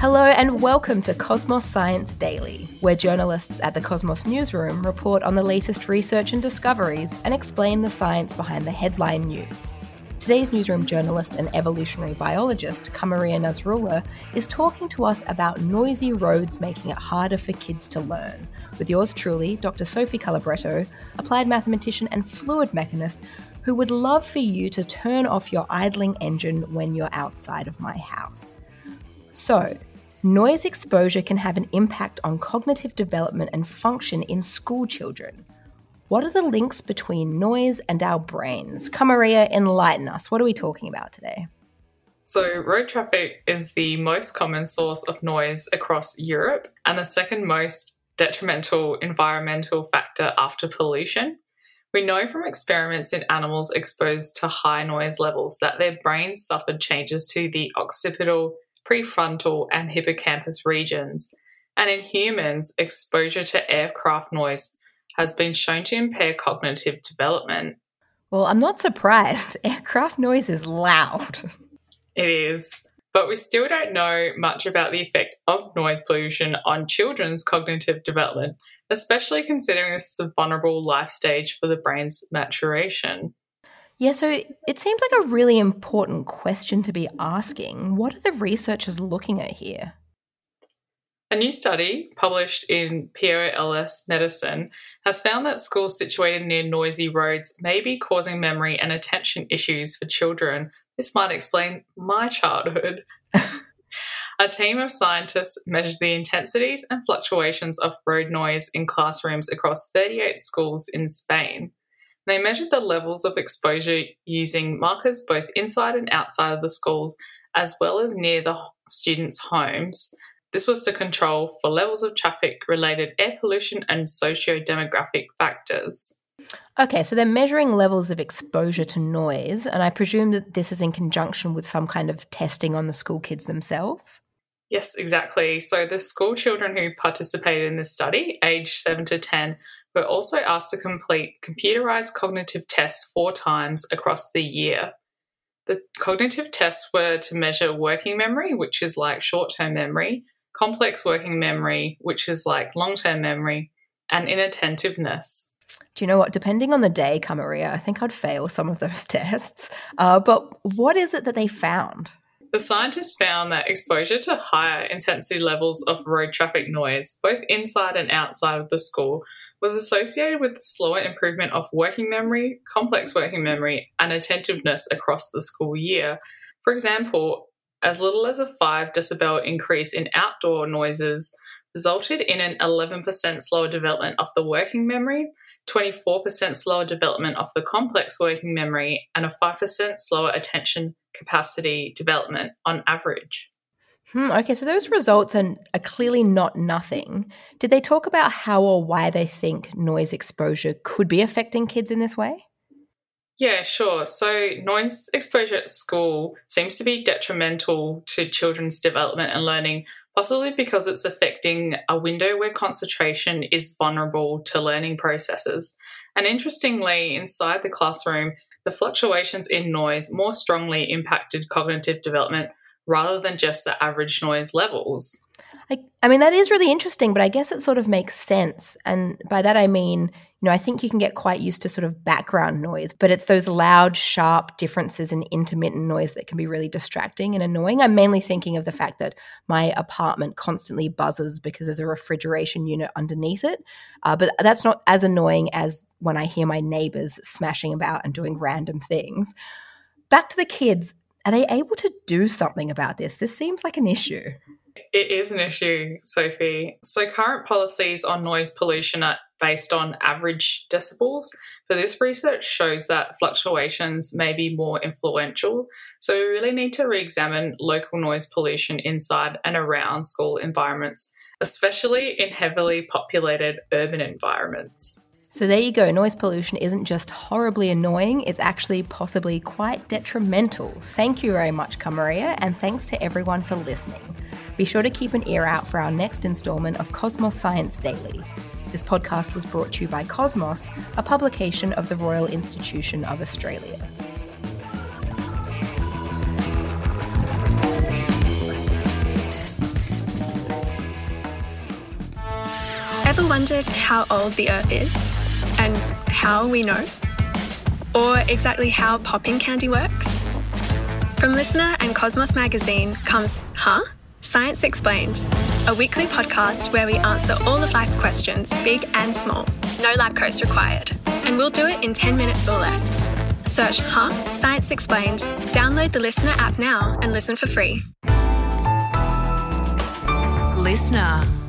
Hello and welcome to Cosmos Science Daily, where journalists at the Cosmos newsroom report on the latest research and discoveries and explain the science behind the headline news. Today's newsroom journalist and evolutionary biologist, Qamariya Nasrullah, is talking to us about noisy roads making it harder for kids to learn, with yours truly, Dr. Sophie Calabretto, applied mathematician and fluid mechanist, who would love for you to turn off your idling engine when you're outside of my house. So, Noise exposure can have an impact on cognitive development and function in school children. What are the links between noise and our brains? Qamariya, enlighten us. What are we talking about today? So, road traffic is the most common source of noise across Europe and the second most detrimental environmental factor after pollution. We know from experiments in animals exposed to high noise levels that their brains suffered changes to the occipital prefrontal, and hippocampus regions. And in humans, exposure to aircraft noise has been shown to impair cognitive development. Well, I'm not surprised. Aircraft noise is loud. It is. But we still don't know much about the effect of noise pollution on children's cognitive development, especially considering this is a vulnerable life stage for the brain's maturation. Yeah, so it seems like a really important question to be asking. What are the researchers looking at here? A new study published in PLOS Medicine has found that schools situated near noisy roads may be causing memory and attention issues for children. This might explain my childhood. A team of scientists measured the intensities and fluctuations of road noise in classrooms across 38 schools in Spain. They measured the levels of exposure using markers both inside and outside of the schools, as well as near the students' homes. This was to control for levels of traffic related air pollution and socio demographic factors. Okay, so they're measuring levels of exposure to noise, and I presume that this is in conjunction with some kind of testing on the school kids themselves? Yes, exactly. So the school children who participated in this study, aged 7 to 10, were also asked to complete computerized cognitive tests four times across the year. The cognitive tests were to measure working memory, which is like short term memory, complex working memory, which is like long term memory, and inattentiveness. Do you know what? Depending on the day, Qamariya, I think I'd fail some of those tests. Uh, but what is it that they found? The scientists found that exposure to higher intensity levels of road traffic noise, both inside and outside of the school, was associated with slower improvement of working memory, complex working memory, and attentiveness across the school year. For example, as little as a 5 decibel increase in outdoor noises resulted in an 11% slower development of the working memory, 24% slower development of the complex working memory, and a 5% slower attention capacity development on average. Hmm, okay, so those results are, are clearly not nothing. Did they talk about how or why they think noise exposure could be affecting kids in this way? Yeah, sure. So, noise exposure at school seems to be detrimental to children's development and learning, possibly because it's affecting a window where concentration is vulnerable to learning processes. And interestingly, inside the classroom, the fluctuations in noise more strongly impacted cognitive development rather than just the average noise levels. I, I mean, that is really interesting, but I guess it sort of makes sense. And by that I mean, you know, I think you can get quite used to sort of background noise, but it's those loud, sharp differences in intermittent noise that can be really distracting and annoying. I'm mainly thinking of the fact that my apartment constantly buzzes because there's a refrigeration unit underneath it. Uh, but that's not as annoying as when I hear my neighbors smashing about and doing random things. Back to the kids. Are they able to do something about this? This seems like an issue. It is an issue, Sophie. So, current policies on noise pollution are based on average decibels, but this research shows that fluctuations may be more influential. So, we really need to re examine local noise pollution inside and around school environments, especially in heavily populated urban environments. So there you go, noise pollution isn't just horribly annoying, it's actually possibly quite detrimental. Thank you very much, Qamariya, and thanks to everyone for listening. Be sure to keep an ear out for our next installment of Cosmos Science Daily. This podcast was brought to you by Cosmos, a publication of the Royal Institution of Australia. Ever wondered how old the Earth is? And how we know? Or exactly how popping candy works? From LiSTNR and Cosmos Magazine comes Huh? Science Explained, a weekly podcast where we answer all of life's questions, big and small. No lab coats required. And we'll do it in 10 minutes or less. Search Huh? Science Explained, download the LiSTNR app now and listen for free. LiSTNR.